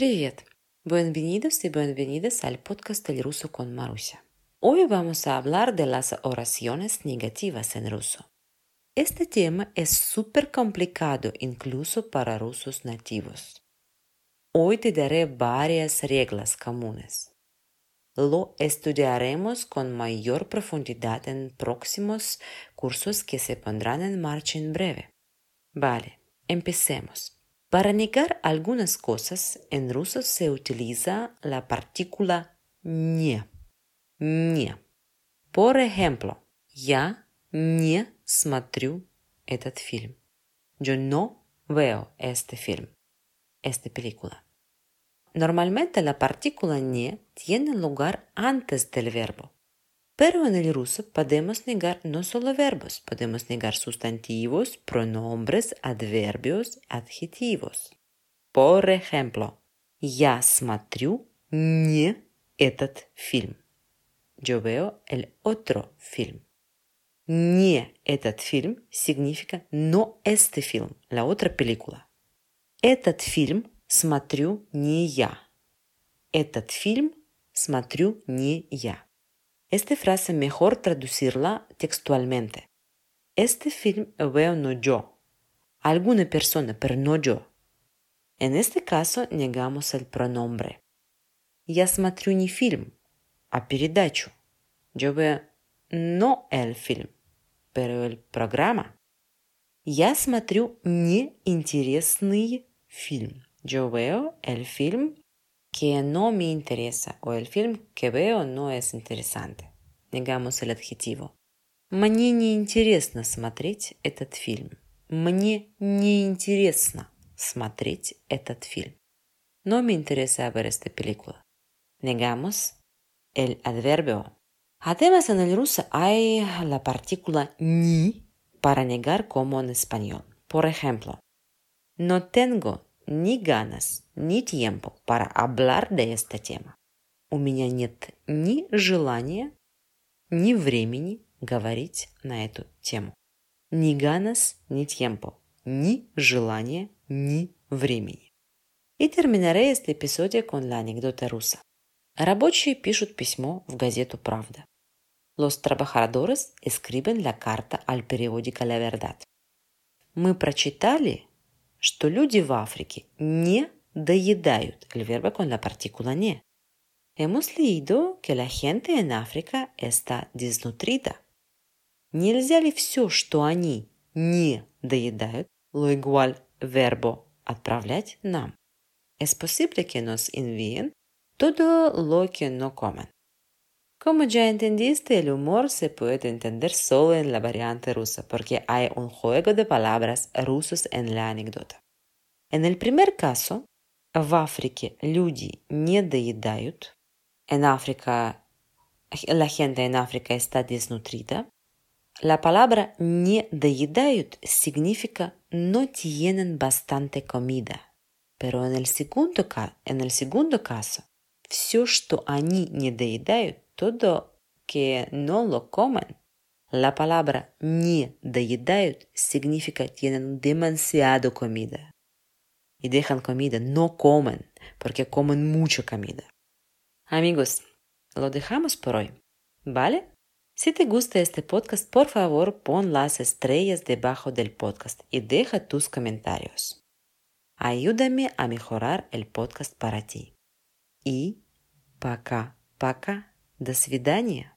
Привет! Bienvenidos y bienvenidas al podcast del ruso con Marusia. Hoy vamos a hablar de las oraciones negativas en ruso. Este tema es súper complicado incluso para rusos nativos. Hoy te daré varias reglas comunes. Lo estudiaremos con mayor profundidad en próximos cursos que se pondrán en marcha en breve. Vale, empecemos. Para negar algunas cosas, en ruso se utiliza la partícula не. Не. Por ejemplo, я не смотрю этот фильм. Yo no veo este film, esta película. Normalmente la partícula не tiene lugar antes del verbo. El ruso podemos negar no solo verbos, podemos negar sustantivos, pronombres, adverbios, adjetivos. Por ejemplo, я смотрю не этот фильм. Yo veo el otro film. Не этот фильм significa no este film, la otra película. Этот фильм смотрю не я. Этот фильм смотрю не я. Esta frase mejor traducirla textualmente. Este film veo no yo. Alguna persona, pero no yo. En este caso negamos el pronombre. Я смотрю не фильм, а передачу. Yo veo no el film, pero el programa. Я смотрю неинтересный фильм. Yo veo el film que no me interesa o el film que veo no es interesante. Negamos el adjetivo. Мне не интересно смотреть этот фильм. Мне не интересно смотреть этот фильм. No me interesa ver esta película. Negamos el adverbio. Además, en el ruso hay la partícula ni para negar como en español. Por ejemplo, no tengo ни ganas, ни tiempo para hablar de este tema. У меня нет ни желания, ни времени говорить на эту тему. Ни ganas, ни tiempo, ни желания, ни времени. И terminaré este episodio con la anécdota rusa. Rабочие пишут письмо в газету «Правда». Los trabajadores escriben la carta al periódico La Verdad. Мы прочитали что люди в Африке не доедают el verbo con la partícula не. Hemos leído que la gente en África está desnutrida. Нельзя ли все, что они не доедают, lo igual verbo отправлять нам? Es posible que nos envíen todo lo que no comen. Como ya entendiste, el humor se puede entender solo en la variante rusa porque hay un juego de palabras rusos en la anécdota. En el primer caso, в Африке люди не доедают. En África, la gente en África está desnutrida. La palabra не доедают significa no tienen bastante comida. Pero en el segundo, en el segundo caso, все, что они не доедают, todo que no lo comen. La palabra не доедают significa tienen demasiado comida. Y dejan comida, no comen, porque comen mucha comida. Amigos, lo dejamos por hoy, ¿vale? Si te gusta este podcast, por favor pon las estrellas debajo del podcast y deja tus comentarios. Ayúdame a mejorar el podcast para ti. Y пока-пока. До свидания.